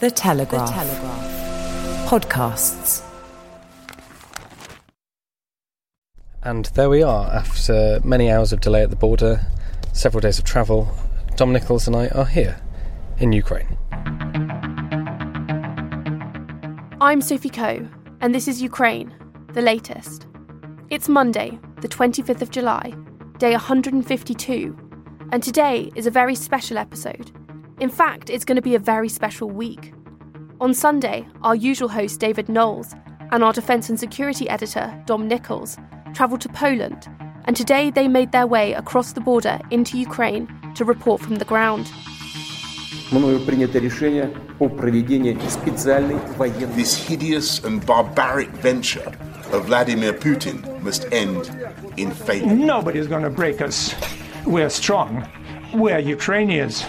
The Telegraph. The Telegraph. Podcasts. And there we are, after many hours of delay at the border, several days of travel, Dom Nicholls and I are here in Ukraine. I'm Sophie Coe, and this is Ukraine, the latest. It's Monday, the 25th of July, day 152, and today is a very special episode. In fact, it's going to be a very special week. On Sunday, our usual host David Knowles and our defence and security editor Dom Nicholls travelled to Poland, and today they made their way across the border into Ukraine to report from the ground. This hideous and barbaric venture of Vladimir Putin must end in failure. Nobody's going to break us. We're strong. We're Ukrainians.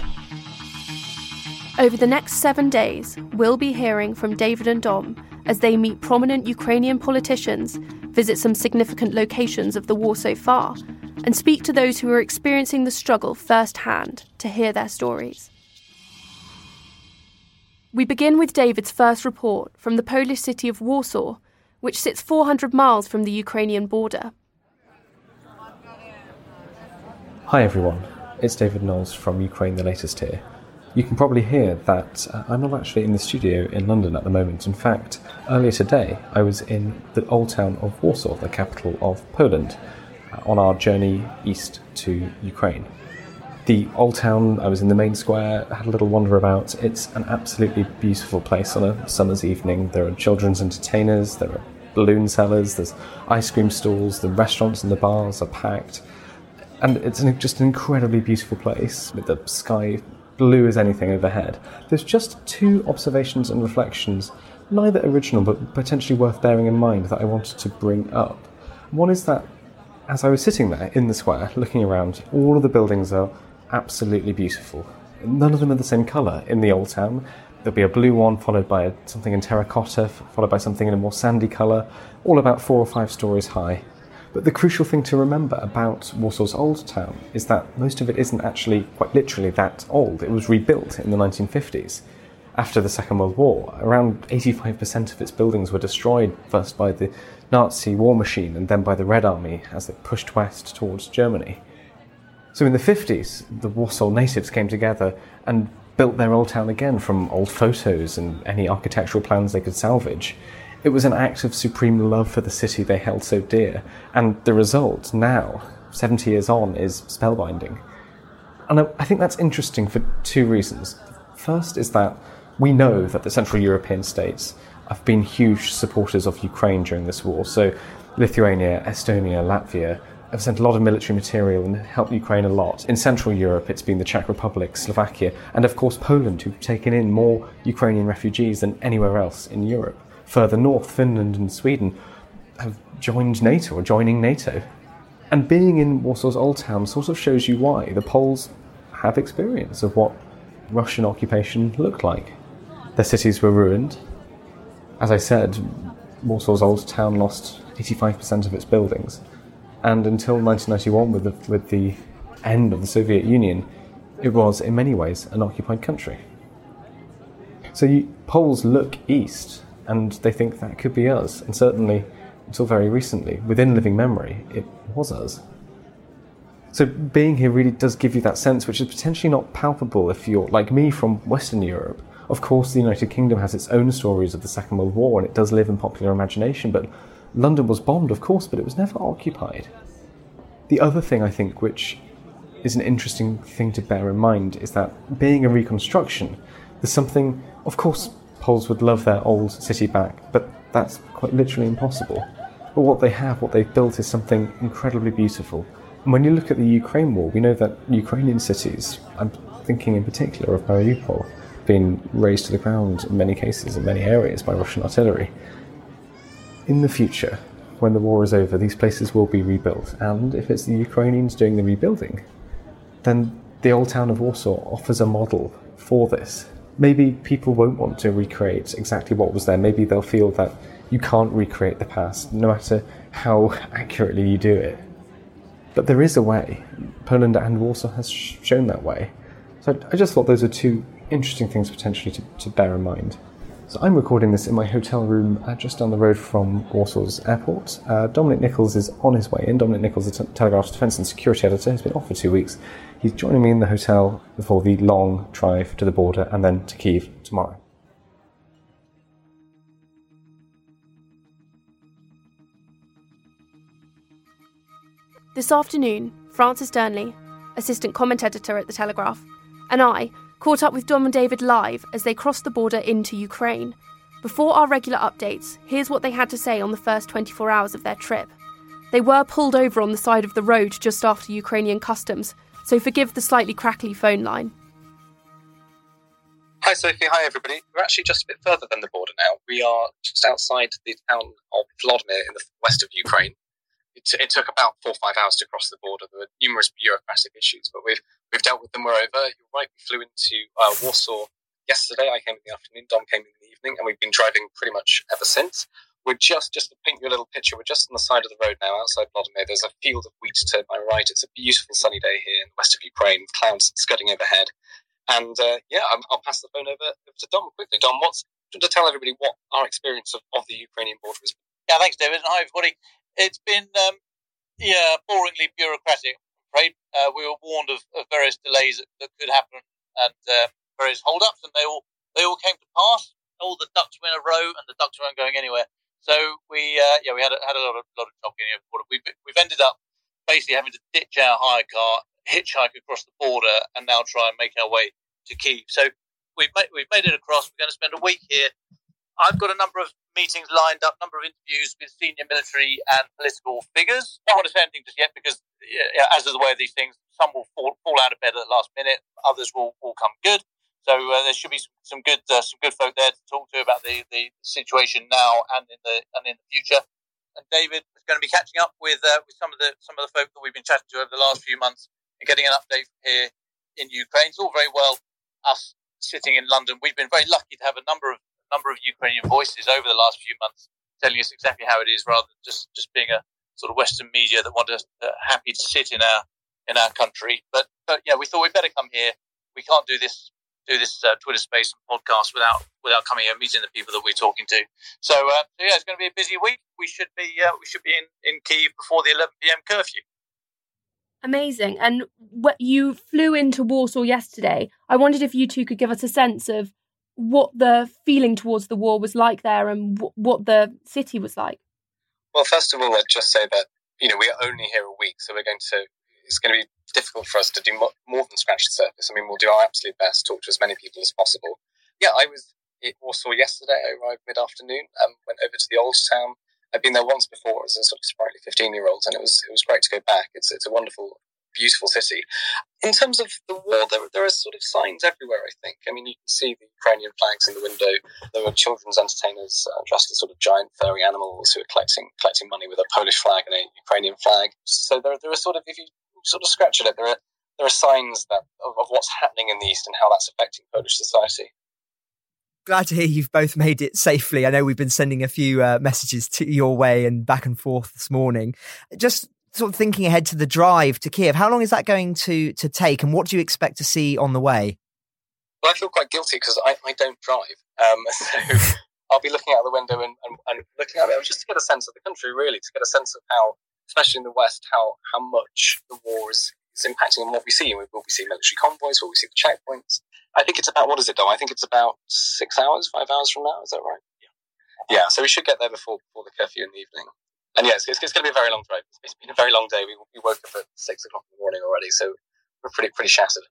Over the next seven days, we'll be hearing from David and Dom as they meet prominent Ukrainian politicians, visit some significant locations of the war so far, and speak to those who are experiencing the struggle firsthand to hear their stories. We begin with David's first report from the Polish city of Warsaw, which sits 400 miles from the Ukrainian border. Hi everyone, it's David Knowles from Ukraine the Latest here. You can probably hear that uh, I'm not actually in the studio in London at the moment. In fact, earlier today I was in the old town of Warsaw, the capital of Poland, uh, on our journey east to Ukraine. The old town, I was in the main square, had a little wander about. It's an absolutely beautiful place on a summer's evening. There are children's entertainers, there are balloon sellers, there's ice cream stalls, the restaurants and the bars are packed. And it's an, just an incredibly beautiful place with the sky blue as anything overhead. There's just two observations and reflections, neither original but potentially worth bearing in mind, that I wanted to bring up. One is that as I was sitting there in the square, looking around, all of the buildings are absolutely beautiful. None of them are the same colour in the old town. There'll be a blue one, followed by something in terracotta, followed by something in a more sandy colour, all about four or five stories high. But the crucial thing to remember about Warsaw's old town is that most of it isn't actually quite literally that old. It was rebuilt in the 1950s. After the Second World War, around 85% of its buildings were destroyed first by the Nazi war machine and then by the Red Army as they pushed west towards Germany. So in the 50s, the Warsaw natives came together and built their old town again from old photos and any architectural plans they could salvage. It was an act of supreme love for the city they held so dear, and the result now, 70 years on, is spellbinding. And I think that's interesting for two reasons. First is that we know that the Central European states have been huge supporters of Ukraine during this war. So Lithuania, Estonia, Latvia have sent a lot of military material and helped Ukraine a lot. In Central Europe, it's been the Czech Republic, Slovakia, and of course Poland, who've taken in more Ukrainian refugees than anywhere else in Europe. Further north, Finland and Sweden have joined NATO or joining NATO. And being in Warsaw's old town sort of shows you why the Poles have experience of what Russian occupation looked like. Their cities were ruined. As I said, Warsaw's old town lost 85% of its buildings. And until 1991, with the, with the end of the Soviet Union, it was in many ways an occupied country. So you, Poles look east and they think that could be us. And certainly, until very recently, within living memory, it was us. So being here really does give you that sense, which is potentially not palpable if you're like me from Western Europe. Of course, the United Kingdom has its own stories of the Second World War, and it does live in popular imagination. But London was bombed, of course, but it was never occupied. The other thing I think, which is an interesting thing to bear in mind, is that being a reconstruction, there's something. Of course, Poles would love their old city back, but that's quite literally impossible. But what they have, what they've built, is something incredibly beautiful And when you look at the Ukraine war, we know that Ukrainian cities, I'm thinking in particular of Mariupol, been razed to the ground in many cases, in many areas, by Russian artillery. In the future, when the war is over, these places will be rebuilt, and if it's the Ukrainians doing the rebuilding, then the old town of Warsaw offers a model for this. Maybe people won't want to recreate exactly what was there. Maybe they'll feel that you can't recreate the past, no matter how accurately you do it. But there is a way. Poland and Warsaw has shown that way. So I just thought those are two interesting things potentially to, to bear in mind. So I'm recording this in my hotel room uh, just down the road from Warsaw's airport. Uh, Dominic Nicholls is on his way in. Dominic Nicholls, the Telegraph's defence and security editor, has been off for two weeks. He's joining me in the hotel before the long drive to the border and then to Kiev tomorrow. This afternoon, Francis Dearnley, assistant comment editor at The Telegraph, and I caught up with Dom and David live as they crossed the border into Ukraine. Before our regular updates, here's what they had to say on the first 24 hours of their trip. They were pulled over on the side of the road just after Ukrainian customs, so forgive the slightly crackly phone line. Hi, Sophie. Hi, everybody. We're actually just a bit further than the border now. We are just outside the town of Vladimir in the west of Ukraine it, t- it, took about four or five hours to cross the border. There were numerous bureaucratic issues, but we've we've dealt with them. We're over. You're right. We flew into uh, Warsaw yesterday. I came in the afternoon. Dom came in the evening, and we've been driving pretty much ever since. We're just just to paint you a little picture. We're just on the side of the road now, outside Vladimir. There's a field of wheat to my right. It's a beautiful sunny day here in the west of Ukraine, clouds scudding overhead. And uh, yeah, i will pass the phone over, over to Dom quickly. Dom, what's to tell everybody what our experience of, of the Ukrainian border is? Yeah, thanks, David. Hi, everybody. It's been um, yeah, boringly bureaucratic. I'm uh, we were warned of, of various delays that, that, could happen and uh, various hold-ups, and they all they all came to pass. All the ducks were in a row, and the ducks weren't going anywhere. So we uh, yeah we had a, had a lot of lot of talking. We've we've ended up basically having to ditch our hire car, hitchhike across the border, and now try and make our way to Kiev. So we've made, we've made it across. We're going to spend a week here. I've got a number of meetings lined up, number of interviews with senior military and political figures. I don't want to say anything just yet because, yeah, as is the way of these things, some will fall, fall out of bed at the last minute, others will, will come good. So uh, there should be some, good uh, some good folk there to talk to about the, the situation now and in the and in the future. And David is going to be catching up with uh, with some of the some of the folk that we've been chatting to over the last few months and getting an update here in Ukraine. It's all very well us sitting in London. We've been very lucky to have a number of number of Ukrainian voices over the last few months telling us exactly how it is, rather than just, just being a sort of Western media that want us uh, happy to sit in our in our country. But but yeah, we thought we'd better come here. We can't do this do this uh, Twitter space and podcast without without coming here and meeting the people that we're talking to. So, uh, so yeah, it's going to be a busy week. We should be uh, we should be in in Kiev before the 11 p.m. curfew. Amazing. And what you flew into Warsaw yesterday. I wondered if you two could give us a sense of what the feeling towards the war was like there and w- what the city was like? Well, first of all, I'd just say that you know we are only here a week, so we're going to it's going to be difficult for us to do more, than scratch the surface. I mean, we'll do our absolute best, talk to as many people as possible. Yeah, I was at Warsaw yesterday. I arrived mid afternoon, and went over to the old town. I've been there once before as a sort of sprightly fifteen year old, and it was it was great to go back. It's it's a wonderful beautiful city. In terms of the war, there, there are sort of signs everywhere, I think. I mean, you can see the Ukrainian flags in the window. There are children's entertainers uh, dressed as sort of giant furry animals who are collecting collecting money with a Polish flag and a Ukrainian flag. So there, there are sort of, if you sort of scratch at it, there are, there are signs that of, of what's happening in the East and how that's affecting Polish society glad to hear you've both made it safely. I know we've been sending a few uh, messages to your way and back and forth this morning. Just sort of thinking ahead to the drive to Kiev, how long is that going to to take, and what do you expect to see on the way? Well, I feel quite guilty because I, I don't drive, um, so I'll be looking out the window and, and, and looking at it just to get a sense of the country, really, to get a sense of how, especially in the West, how how much the war is it's impacting on what we see. Will we see military convoys? Will we see the checkpoints? I think it's about what is it, Dom? I think it's about six hours, five hours from now. Is that right? Yeah. Yeah. So we should get there before before the curfew in the evening. And yes, it's, it's going to be a very long drive. It's been a very long day. We, we woke up at six o'clock in the morning already, so we're pretty pretty shattered.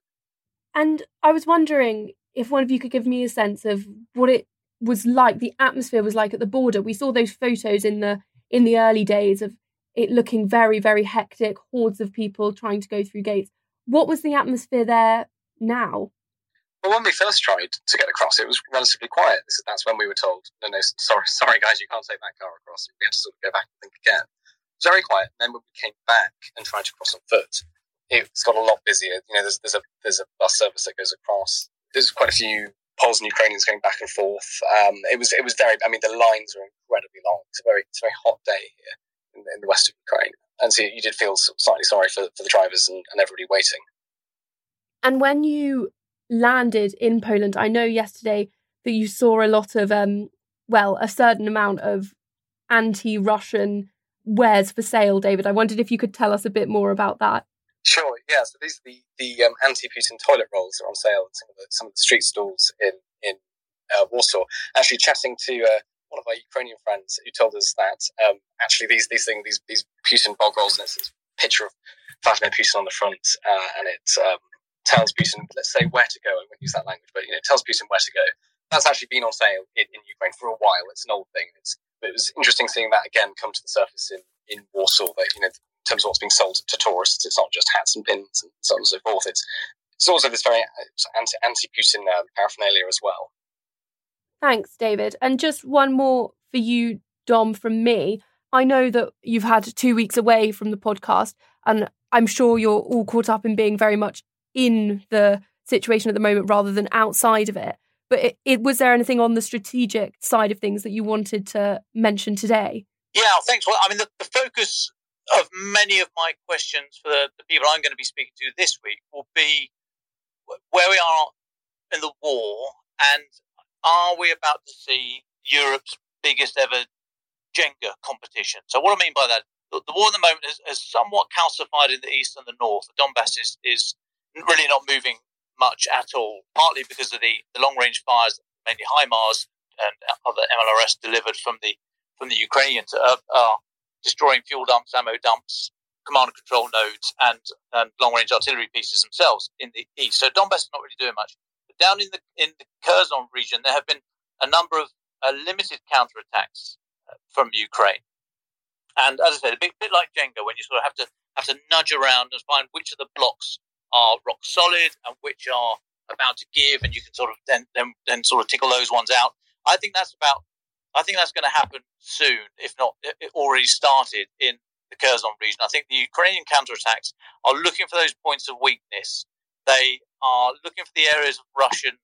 And I was wondering if one of you could give me a sense of what it was like, the atmosphere was like at the border. We saw those photos in the in the early days of it looking very, very hectic, hordes of people trying to go through gates. What was the atmosphere there now? Well, when we first tried to get across, it was relatively quiet. That's when we were told, no, no, sorry, sorry, guys, you can't take that car across. We had to sort of go back and think again. It was very quiet. And then when we came back and tried to cross on foot, it's got a lot busier. You know, there's, there's a there's a bus service that goes across. There's quite a few Poles and Ukrainians going back and forth. Um, it was it was very. I mean, the lines are incredibly long. It's a very it's a very hot day here in, in the west of Ukraine, and so you did feel slightly sorry for for the drivers and, and everybody waiting. And when you landed in Poland, I know yesterday that you saw a lot of, um, well, a certain amount of anti Russian wares for sale, David. I wondered if you could tell us a bit more about that. Sure, yeah. So these are the, the um, anti-Putin toilet rolls are on sale at some of the, some of the street stalls in, in uh, Warsaw. Actually chatting to uh, one of our Ukrainian friends who told us that um, actually these, these things, these, these Putin bog rolls, and it's a picture of Vladimir Putin on the front, uh, and it um, tells Putin, let's say, where to go. I won't use that language, but you know, tells Putin where to go. That's actually been on sale in, in Ukraine for a while. It's an old thing. It's, it was interesting seeing that again come to the surface in, in Warsaw. That you know, in terms of what's being sold to tourists, it's not just hats and pins and so on and so forth. It's it's also this very anti anti Putin um, paraphernalia as well. Thanks, David. And just one more for you, Dom, from me. I know that you've had two weeks away from the podcast, and I'm sure you're all caught up in being very much in the situation at the moment rather than outside of it. But it, it, was there anything on the strategic side of things that you wanted to mention today? Yeah, thanks. Well, I mean, the, the focus of many of my questions for the, the, people I'm going to be speaking to this week will be where we are in the war and are we about to see Europe's biggest ever Jenga competition? So, what I mean by that, the, war at the moment is, somewhat calcified in the east and the north. Donbass is, is really not moving much at all, partly because of the, the long range fires, mainly HIMARS and other MLRS delivered from the from the Ukrainians are, are destroying fuel dumps, ammo dumps, command and control nodes, and, and long range artillery pieces themselves in the east. So Donbass is not really doing much. Down in the in the Kherson region, there have been a number of uh, limited counterattacks uh, from Ukraine. And as I said, a bit, bit like Jenga, when you sort of have to have to nudge around and find which of the blocks are rock solid and which are about to give, and you can sort of then then, then sort of tickle those ones out. I think that's about. I think that's going to happen soon, if not it already started in the Kherson region. I think the Ukrainian counterattacks are looking for those points of weakness. They are looking for the areas of Russian,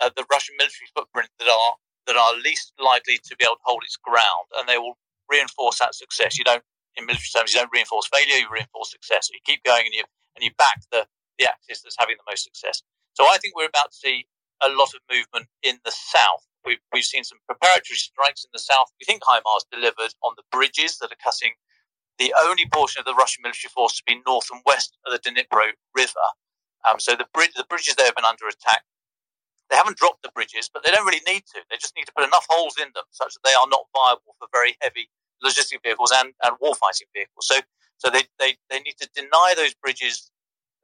uh, the Russian military footprint that are that are least likely to be able to hold its ground, and they will reinforce that success. You don't, in military terms, you don't reinforce failure; you reinforce success. So you keep going, and you and you back the, the axis that's having the most success. So I think we're about to see a lot of movement in the south. We've, we've seen some preparatory strikes in the south. We think HIMARS delivered on the bridges that are cutting the only portion of the Russian military force to be north and west of the Dnipro River. Um, so the, bridge, the bridges there have been under attack. They haven't dropped the bridges, but they don't really need to. They just need to put enough holes in them such that they are not viable for very heavy logistic vehicles and, and warfighting vehicles. So so they, they, they need to deny those bridges,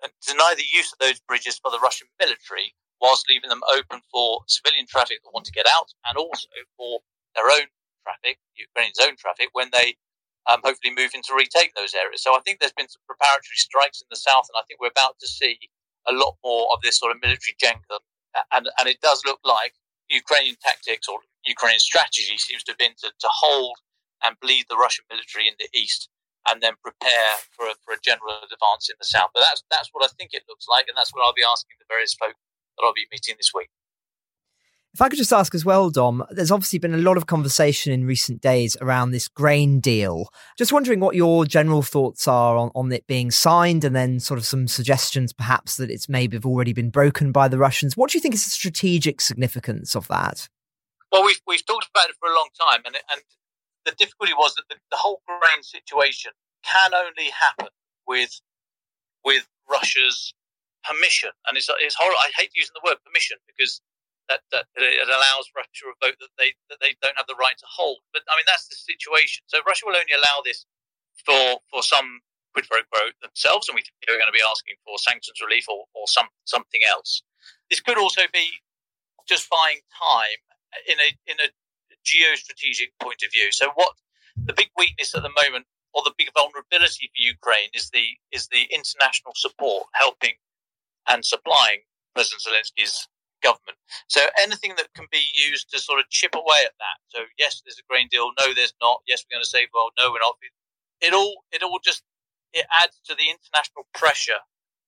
uh, deny the use of those bridges for the Russian military, whilst leaving them open for civilian traffic that want to get out, and also for their own traffic, Ukraine's own traffic, when they um, hopefully move in to retake those areas. So I think there's been some preparatory strikes in the south, and I think we're about to see a lot more of this sort of military Jenga. And, and it does look like Ukrainian tactics or Ukrainian strategy seems to have been to, to hold and bleed the Russian military in the east and then prepare for a, for a general advance in the south. But that's that's what I think it looks like, and that's what I'll be asking the various folk that I'll be meeting this week. If I could just ask as well, Dom, there's obviously been a lot of conversation in recent days around this grain deal. Just wondering what your general thoughts are on, on it being signed and then sort of some suggestions perhaps that it's maybe have already been broken by the Russians. What do you think is the strategic significance of that? Well, we've, we've talked about it for a long time, and, and the difficulty was that the, the whole grain situation can only happen with with Russia's permission. And it's, it's horrible. I hate using the word permission because that, that it allows Russia a vote that they that they don't have the right to hold. But I mean, that's the situation. So Russia will only allow this for for some quid pro quo themselves, and we think they're going to be asking for sanctions relief or, or some something else. This could also be just buying time in a in a geostrategic point of view. So what the big weakness at the moment or the big vulnerability for Ukraine is the is the international support helping and supplying President Zelensky's government. So anything that can be used to sort of chip away at that. So yes, there's a grain deal. No, there's not. Yes, we're going to say, well, no, we're not. It all it all just it adds to the international pressure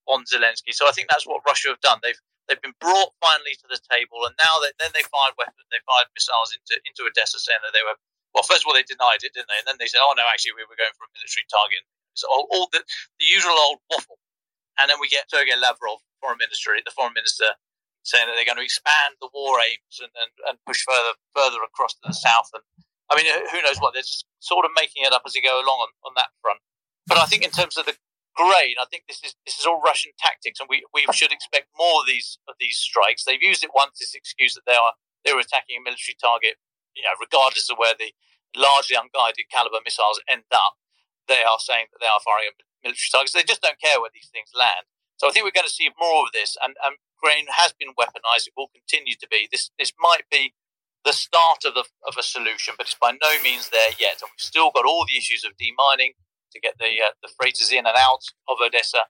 on Zelensky. So I think that's what Russia have done. They've they've been brought finally to the table, and now they, then they fired weapons. They fired missiles into into Odessa, saying that they were well. First of all, they denied it, didn't they? And then they said, oh no, actually, we were going for a military target. So all, all the the usual old waffle. And then we get Sergei Lavrov, foreign minister, the foreign minister, saying that they're going to expand the war aims and, and, and push further further across to the south. And I mean, uh, who knows what? They're just sort of making it up as they go along on, on that front. But I think in terms of the grain, I think this is this is all Russian tactics, and we, we should expect more of these of these strikes. They've used it once this excuse that they are they were attacking a military target, you know, regardless of where the largely unguided Kalibr missiles end up. They are saying that they are firing at military targets. They just don't care where these things land. So I think we're going to see more of this, and, and has been weaponized. It will continue to be. This this might be the start of, the, of a solution, but it's by no means there yet. And we've still got all the issues of demining to get the uh, the freighters in and out of Odessa,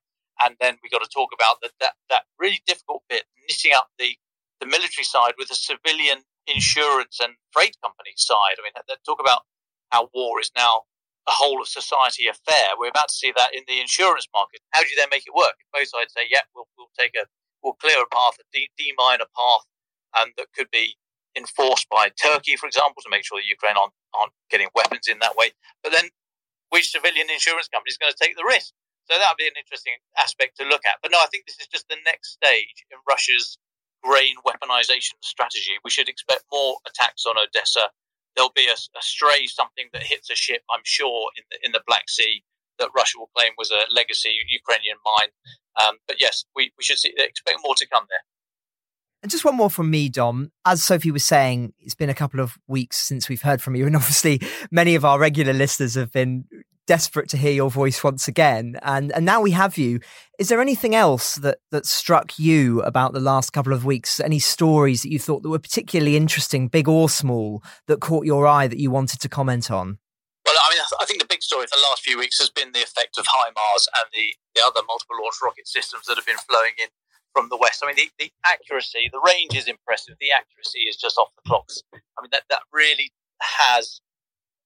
and then we've got to talk about the, that that really difficult bit, knitting up the the military side with the civilian insurance and freight company side. I mean, talk about how war is now a whole of society affair. We're about to see that in the insurance market. How do you then make it work? If both sides say, "Yeah, we'll we'll take a we'll clear a path, a de- demine a path, and that could be enforced by Turkey, for example, to make sure that Ukraine aren't, aren't getting weapons in that way. But then, which civilian insurance company is going to take the risk? So that would be an interesting aspect to look at. But no, I think this is just the next stage in Russia's grain weaponization strategy. We should expect more attacks on Odessa there'll be a, a, stray something that hits a ship, I'm sure, in the in the Black Sea that Russia will claim was a legacy Ukrainian mine. Um, but yes, we, we should see, expect more to come there. And just one more from me, Dom. As Sophie was saying, it's been a couple of weeks since we've heard from you, and obviously many of our regular listeners have been desperate to hear your voice once again. And and now we have you. Is there anything else that that struck you about the last couple of weeks? Any stories that you thought that were particularly interesting, big or small, that caught your eye that you wanted to comment on? Mean, I think the big story for the last few weeks has been the effect of HIMARS and the, the other multiple launch rocket systems that have been flowing in from the west. I mean, the, the accuracy, the range is impressive. The accuracy is just off the clocks. I mean, that, that really has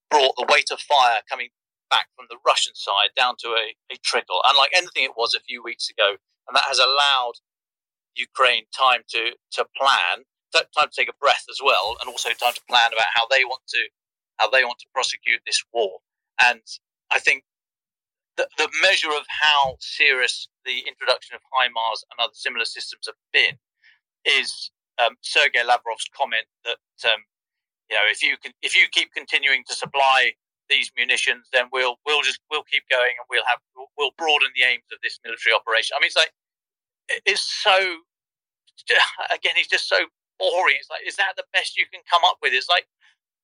brought the weight of fire coming back from the Russian side down to a, a trickle, unlike anything it was a few weeks ago. And that has allowed Ukraine time to, to plan, time to take a breath as well, and also time to plan about how they want to how they want to prosecute this war. And I think the, the measure of how serious the introduction of HIMARS and other similar systems have been is um, Sergei Lavrov's comment that um, you know if you can if you keep continuing to supply these munitions, then we'll we'll just we'll keep going and we'll have we'll, we'll broaden the aims of this military operation. I mean, it's like it's so again, it's just so boring. It's like, is that the best you can come up with? It's like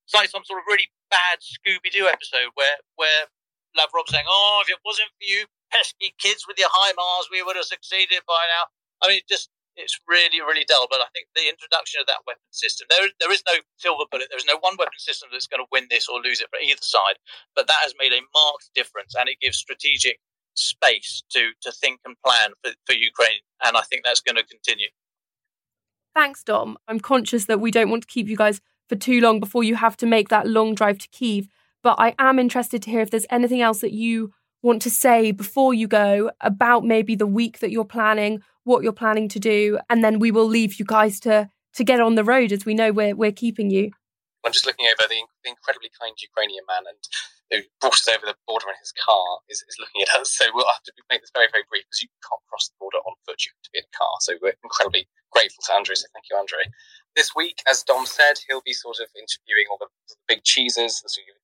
it's like some sort of really bad Scooby Doo episode where where Lavrov saying, "Oh, if it wasn't for you pesky kids with your HIMARS, we would have succeeded by now." I mean, just it's really, really dull. But I think the introduction of that weapon system, there, there is no silver bullet. There is no one weapon system that's going to win this or lose it for either side. But that has made a marked difference, and it gives strategic space to to think and plan for, for Ukraine. And I think that's going to continue. Thanks, Dom. I'm conscious that we don't want to keep you guys for too long before you have to make that long drive to Kiev. But I am interested to hear if there's anything else that you want to say before you go about maybe the week that you're planning what you're planning to do, and then we will leave you guys to to get on the road as we know we're we're keeping you. I'm just looking over the, the incredibly kind Ukrainian man and who brought us over the border in his car is, is looking at us. So we'll have to make this very, very brief because you can't cross the border on foot. You have to be in a car. So we're incredibly grateful to Andrew. So thank you, Andrew. This week, as Dom said, he'll be sort of interviewing all the, the big cheeses. So you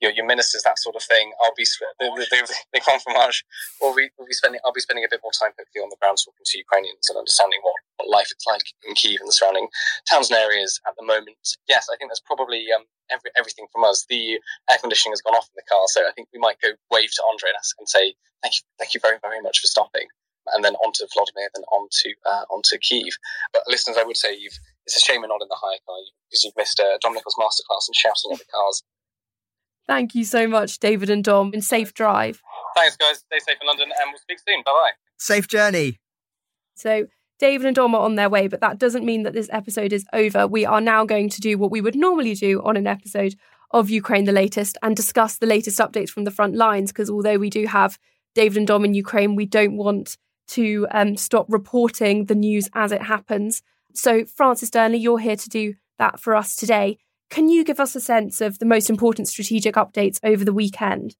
your, your ministers, that sort of thing. I'll be the, the, the, confirmage. Be, will be spending. I'll be spending a bit more time hopefully on the ground talking to Ukrainians and understanding what, what life is like in Kiev and the surrounding towns and areas at the moment. Yes, I think that's probably um, every, everything from us. The air conditioning has gone off in the car, so I think we might go wave to Andre and ask and say thank you, thank you very very much for stopping. And then on to Vladimir, then on to uh, on to Kiev. But listeners, I would say you've it's a shame we're not in the hire car because you've missed uh, Dom Nicholls' masterclass and shouting at the cars Thank you so much, David and Dom, and safe drive. Thanks, guys. Stay safe in London, and we'll speak soon. Bye bye. Safe journey. So, David and Dom are on their way, but that doesn't mean that this episode is over. We are now going to do what we would normally do on an episode of Ukraine the latest and discuss the latest updates from the front lines. Because although we do have David and Dom in Ukraine, we don't want to um, stop reporting the news as it happens. So, Francis Dearnley, you're here to do that for us today. Can you give us a sense of the most important strategic updates over the weekend?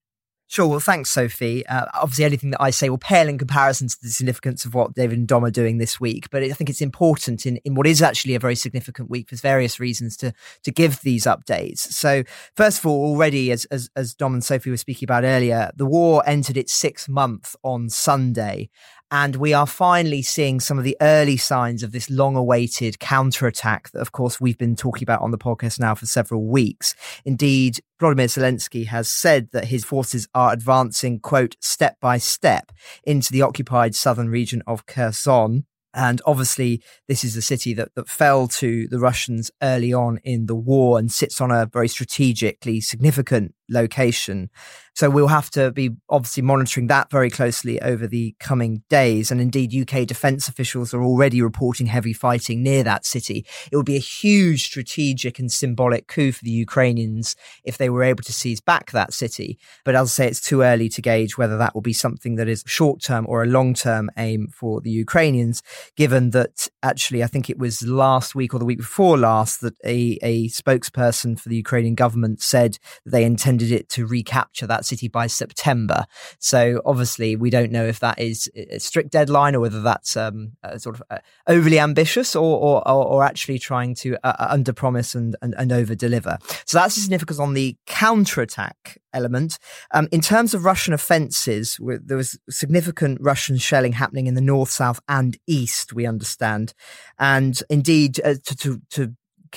Sure. Well, thanks, Sophie. Uh, obviously, anything that I say will pale in comparison to the significance of what David and Dom are doing this week. But I think it's important in, in what is actually a very significant week for various reasons to to give these updates. So, first of all, already as as, as Dom and Sophie were speaking about earlier, the war entered its sixth month on Sunday, and we are finally seeing some of the early signs of this long awaited counterattack that, of course, we've been talking about on the podcast now for several weeks. Indeed, Vladimir Zelensky has said that his forces are advancing, quote, step by step into the occupied southern region of Kherson. And obviously, this is a city that, that fell to the Russians early on in the war and sits on a very strategically significant location. So we'll have to be obviously monitoring that very closely over the coming days. And indeed, UK defense officials are already reporting heavy fighting near that city. It would be a huge strategic and symbolic coup for the Ukrainians if they were able to seize back that city. But as I say, it's too early to gauge whether that will be something that is short term or a long term aim for the Ukrainians, given that actually, I think it was last week or the week before last that a, a spokesperson for the Ukrainian government said that they intended it to recapture that city by September. So obviously, we don't know if that is a strict deadline or whether that's um, sort of uh, overly ambitious or, or, or actually trying to uh, uh under promise and, and, and over deliver. So that's the significance on the counterattack element. Um, in terms of Russian offences, there was significant Russian shelling happening in the north, south, and east. We understand, and indeed uh, to, to, to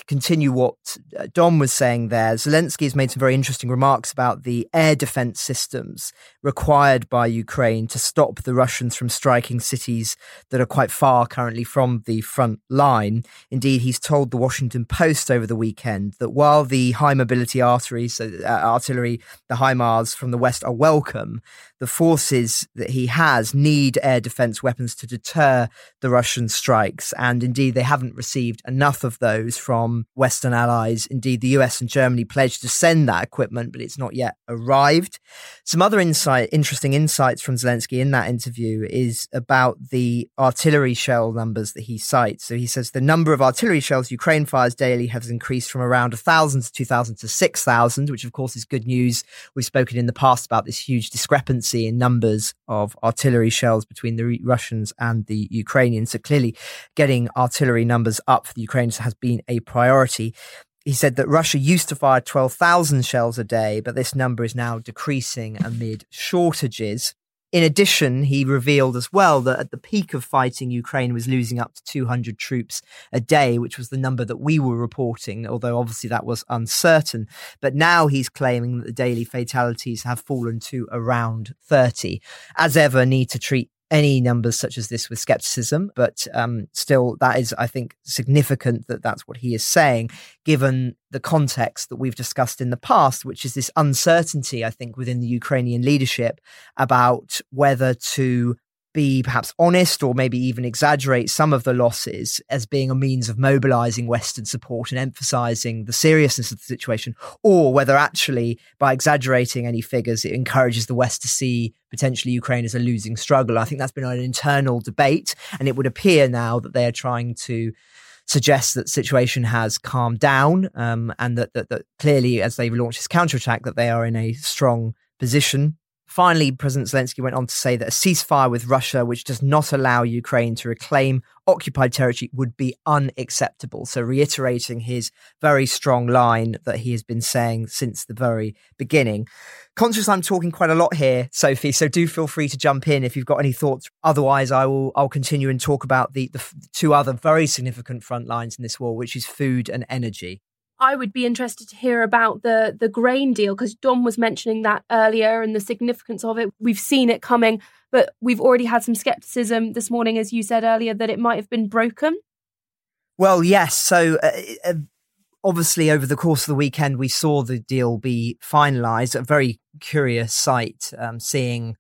continue what uh, Dom was saying there, Zelensky has made some very interesting remarks about the air defense systems required by Ukraine to stop the Russians from striking cities that are quite far currently from the front line. Indeed, he's told the Washington Post over the weekend that while the high mobility arteries, so, uh, artillery, the HIMARS from the west are welcome, the forces that he has need air defense weapons to deter the Russian strikes. And indeed, they haven't received enough of those from Western allies. Indeed, the US and Germany pledged to send that equipment, but it's not yet arrived. Some other insight, interesting insights from Zelensky in that interview is about the artillery shell numbers that he cites. So he says the number of artillery shells Ukraine fires daily has increased from around 1,000 to 2,000 to 6,000, which of course is good news. We've spoken in the past about this huge discrepancy in numbers of artillery shells between the Russians and the Ukrainians. So clearly, getting artillery numbers up for the Ukrainians has been a priority. He said that Russia used to fire 12,000 shells a day, but this number is now decreasing amid shortages. In addition, he revealed as well that at the peak of fighting, Ukraine was losing up to 200 troops a day, which was the number that we were reporting, although obviously that was uncertain. But now he's claiming that the daily fatalities have fallen to around 30. As ever, need to treat any numbers such as this with skepticism, but um, still, that is, I think, significant that that's what he is saying, given the context that we've discussed in the past, which is this uncertainty, I think, within the Ukrainian leadership about whether to be perhaps honest or maybe even exaggerate some of the losses as being a means of mobilizing Western support and emphasizing the seriousness of the situation, or whether actually by exaggerating any figures, it encourages the West to see potentially Ukraine as a losing struggle. I think that's been an internal debate, and it would appear now that they are trying to suggest that situation has calmed down um, and that, that, that clearly as they've launched this counterattack that they are in a strong position Finally, President Zelensky went on to say that a ceasefire with Russia, which does not allow Ukraine to reclaim occupied territory, would be unacceptable. So, reiterating his very strong line that he has been saying since the very beginning. Conscious I'm talking quite a lot here, Sophie, so do feel free to jump in if you've got any thoughts. Otherwise, I will I'll continue and talk about the, the two other very significant front lines in this war, which is food and energy. I would be interested to hear about the the grain deal because Dom was mentioning that earlier and the significance of it. We've seen it coming, but we've already had some skepticism this morning, as you said earlier, that it might have been broken. Well, yes. So. Uh, uh, obviously, over the course of the weekend, we saw the deal be finalized. A very curious sight, um, seeing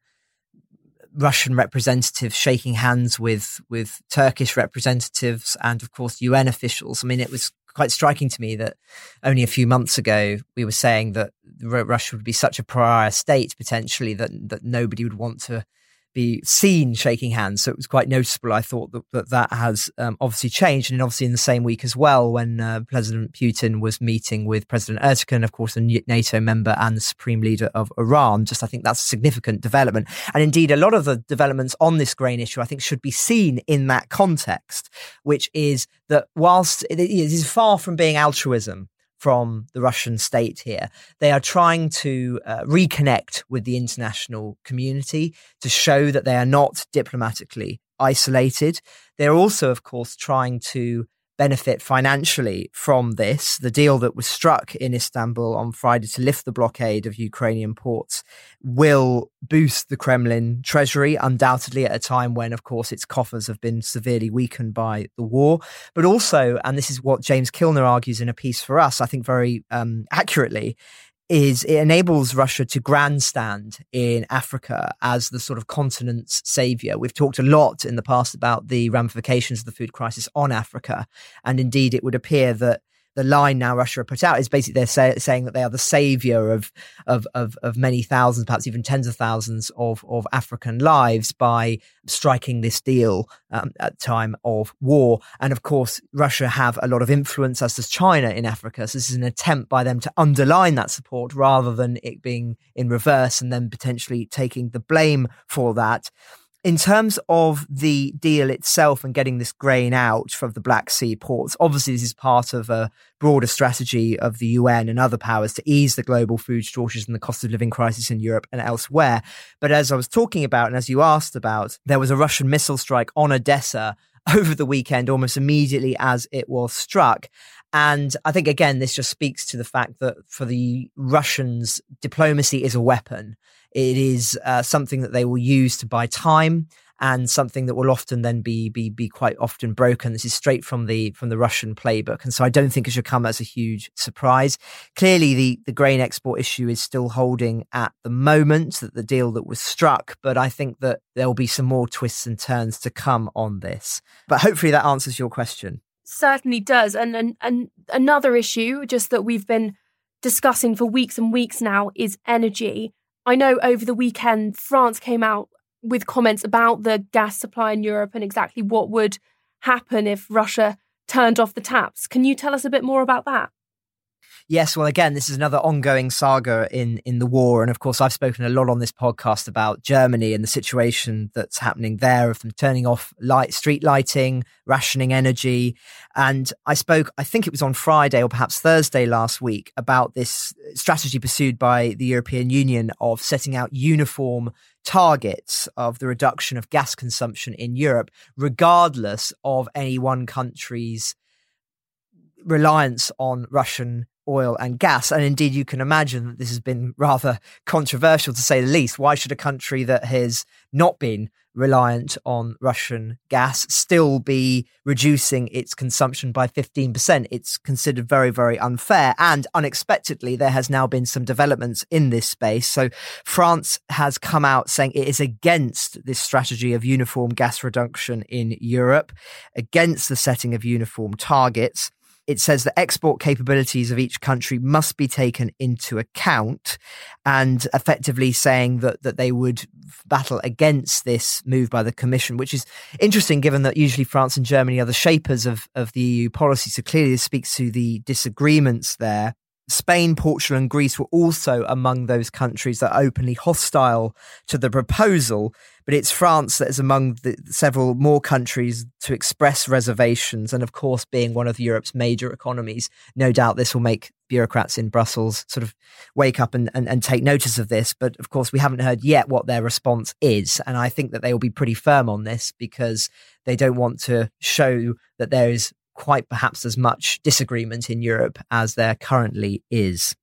Russian representatives shaking hands with with Turkish representatives and, of course, UN officials. I mean, it was quite striking to me that only a few months ago we were saying that Russia would be such a pariah state potentially that that nobody would want to be seen shaking hands. So it was quite noticeable. I thought that that, that has um, obviously changed. And obviously in the same week as well, when uh, President Putin was meeting with President Erdogan, of course, a NATO member and the supreme leader of Iran, just I think that's a significant development. And indeed, a lot of the developments on this grain issue, I think, should be seen in that context, which is that whilst it is far from being altruism, from the Russian state here. They are trying to uh, reconnect with the international community to show that they are not diplomatically isolated. They're also, of course, trying to benefit financially from this. The deal that was struck in Istanbul on Friday to lift the blockade of Ukrainian ports will boost the Kremlin treasury, undoubtedly at a time when, of course, its coffers have been severely weakened by the war. But also, and this is what James Kilner argues in a piece for us, I think very um, accurately, is it enables Russia to grandstand in Africa as the sort of continent's savior. We've talked a lot in the past about the ramifications of the food crisis on Africa. And indeed, it would appear that the line now Russia put out is basically they're say, saying that they are the savior of, of, of, of, many thousands, perhaps even tens of thousands of, of African lives by striking this deal um, at time of war. And of course, Russia have a lot of influence, as does China in Africa. So this is an attempt by them to underline that support rather than it being in reverse and then potentially taking the blame for that in terms of the deal itself and getting this grain out from the Black Sea ports, obviously this is part of a broader strategy of the UN and other powers to ease the global food shortages and the cost of living crisis in Europe and elsewhere. But as I was talking about, and as you asked about, there was a Russian missile strike on Odessa over the weekend, almost immediately as it was struck. And I think, again, this just speaks to the fact that for the Russians, diplomacy is a weapon. It is uh, something that they will use to buy time and something that will often then be be be quite often broken. This is straight from the from the Russian playbook, and so I don't think it should come as a huge surprise. Clearly, the the grain export issue is still holding at the moment that the deal that was struck, but I think that there will be some more twists and turns to come on this. But hopefully, that answers your question certainly does. And, and, and another issue, just that we've been discussing for weeks and weeks now, is energy. I know over the weekend, France came out with comments about the gas supply in Europe and exactly what would happen if Russia turned off the taps. Can you tell us a bit more about that? Yes, well, again, this is another ongoing saga in in the war, and of course, I've spoken a lot on this podcast about Germany and the situation that's happening there of them turning off light street lighting, rationing energy, and I spoke, I think it was on Friday or perhaps Thursday last week, about this strategy pursued by the European Union of setting out uniform targets of the reduction of gas consumption in Europe, regardless of any one country's reliance on Russian oil and gas. And indeed, you can imagine that this has been rather controversial to say the least. Why should a country that has not been reliant on Russian gas still be reducing its consumption by 15%? It's considered very, very unfair. And unexpectedly, there has now been some developments in this space. So France has come out saying it is against this strategy of uniform gas reduction in Europe, against the setting of uniform targets it says that export capabilities of each country must be taken into account and effectively saying that, that they would battle against this move by the Commission, which is interesting given that usually France and Germany are the shapers of, of the EU policy. So clearly this speaks to the disagreements there. Spain, Portugal, and Greece were also among those countries that are openly hostile to the proposal. But it's France that is among the several more countries to express reservations. And of course, being one of Europe's major economies, no doubt this will make bureaucrats in Brussels sort of wake up and, and, and take notice of this. But of course, we haven't heard yet what their response is. And I think that they will be pretty firm on this because they don't want to show that there is quite perhaps as much disagreement in Europe as there currently is.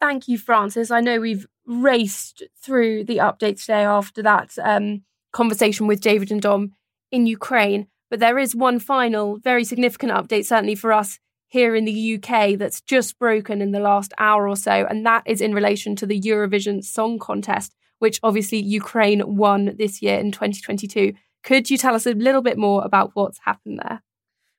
Thank you, Francis. I know we've raced through the updates today after that um, conversation with David and Dom in Ukraine, but there is one final, very significant update, certainly for us here in the UK, that's just broken in the last hour or so, and that is in relation to the Eurovision Song Contest, which obviously Ukraine won this year in 2022. Could you tell us a little bit more about what's happened there?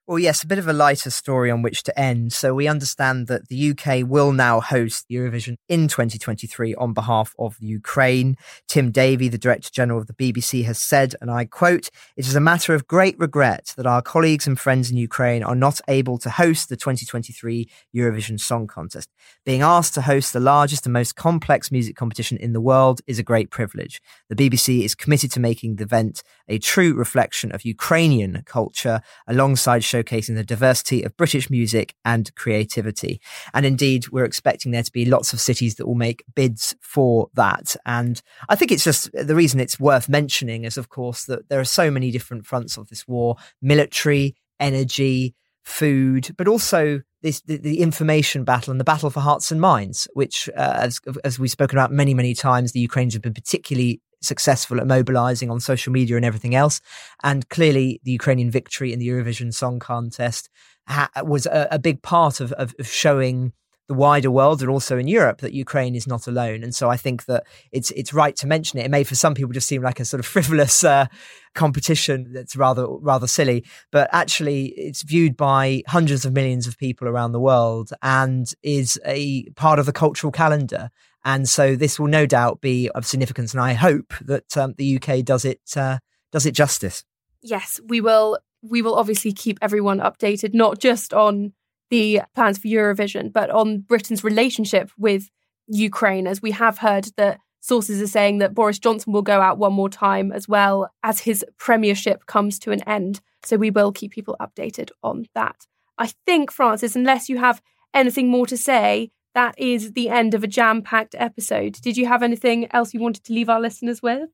Well, yes, a bit of a lighter story on which to end. So we understand that the UK will now host Eurovision in 2023 on behalf of Ukraine. Tim Davie, the Director General of the BBC, has said, and I quote, It is a matter of great regret that our colleagues and friends in Ukraine are not able to host the 2023 Eurovision Song Contest. Being asked to host the largest and most complex music competition in the world is a great privilege. The BBC is committed to making the event a true reflection of Ukrainian culture alongside showing showcasing the diversity of British music and creativity. And indeed, we're expecting there to be lots of cities that will make bids for that. And I think it's just the reason it's worth mentioning is, of course, that there are so many different fronts of this war military, energy, food, but also this, the, the, information battle and the battle for hearts and minds, which, uh, as, as we've spoken about many, many times, the Ukrainians have been particularly successful at mobilizing on social media and everything else. And clearly, the Ukrainian victory in the Eurovision Song Contest ha- was a, a, big part of, of, of showing the wider world and also in Europe that Ukraine is not alone. And so I think that it's it's right to mention it. It may for some people just seem like a sort of frivolous uh, competition that's rather rather silly, but actually it's viewed by hundreds of millions of people around the world and is a part of the cultural calendar. And so this will no doubt be of significance. And I hope that um, the UK does it uh, does it justice. Yes, we will. We will obviously keep everyone updated, not just on the plans for Eurovision, but on Britain's relationship with Ukraine, as we have heard that sources are saying that Boris Johnson will go out one more time as well as his premiership comes to an end. So we will keep people updated on that. I think, Francis, unless you have anything more to say, that is the end of a jam packed episode. Did you have anything else you wanted to leave our listeners with?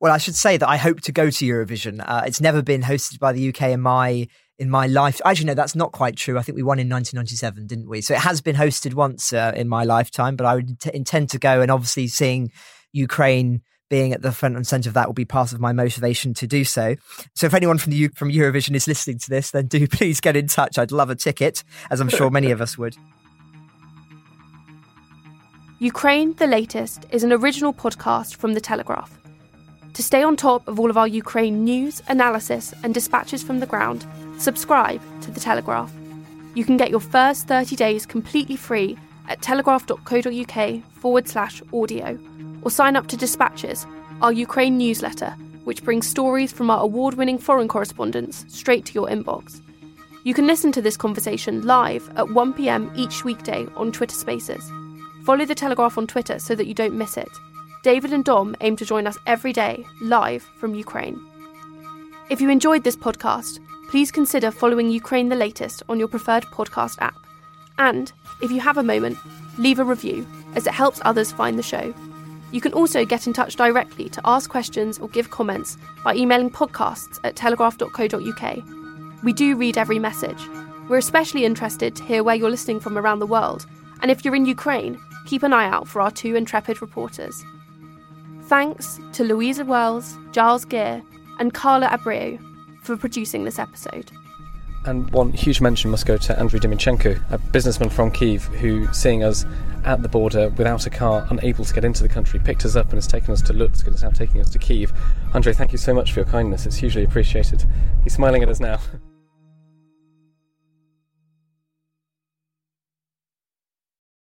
Well, I should say that I hope to go to Eurovision. Uh, it's never been hosted by the UK in my in my life. Actually, no, that's not quite true. I think we won in 1997, didn't we? So it has been hosted once uh, in my lifetime, but I would t- intend to go. And obviously, seeing Ukraine being at the front and center of that will be part of my motivation to do so. So if anyone from the U- from Eurovision is listening to this, then do please get in touch. I'd love a ticket, as I'm sure many of us would. Ukraine, the latest, is an original podcast from The Telegraph. To stay on top of all of our Ukraine news, analysis, and dispatches from the ground, subscribe to The Telegraph. You can get your first 30 days completely free at telegraph.co.uk forward slash audio, or sign up to Dispatches, our Ukraine newsletter, which brings stories from our award winning foreign correspondents straight to your inbox. You can listen to this conversation live at 1pm each weekday on Twitter Spaces. Follow The Telegraph on Twitter so that you don't miss it. David and Dom aim to join us every day, live from Ukraine. If you enjoyed this podcast, please consider following Ukraine the latest on your preferred podcast app. And, if you have a moment, leave a review, as it helps others find the show. You can also get in touch directly to ask questions or give comments by emailing podcasts at telegraph.co.uk. We do read every message. We're especially interested to hear where you're listening from around the world, and if you're in Ukraine, keep an eye out for our two intrepid reporters. Thanks to Louisa Wells, Giles Gear, and Carla Abreu for producing this episode. And one huge mention must go to Andrew Dimichenko, a businessman from Kiev who, seeing us at the border without a car, unable to get into the country, picked us up and has taken us to Lutsk and is now taking us to Kiev. Andrei, thank you so much for your kindness. It's hugely appreciated. He's smiling at us now.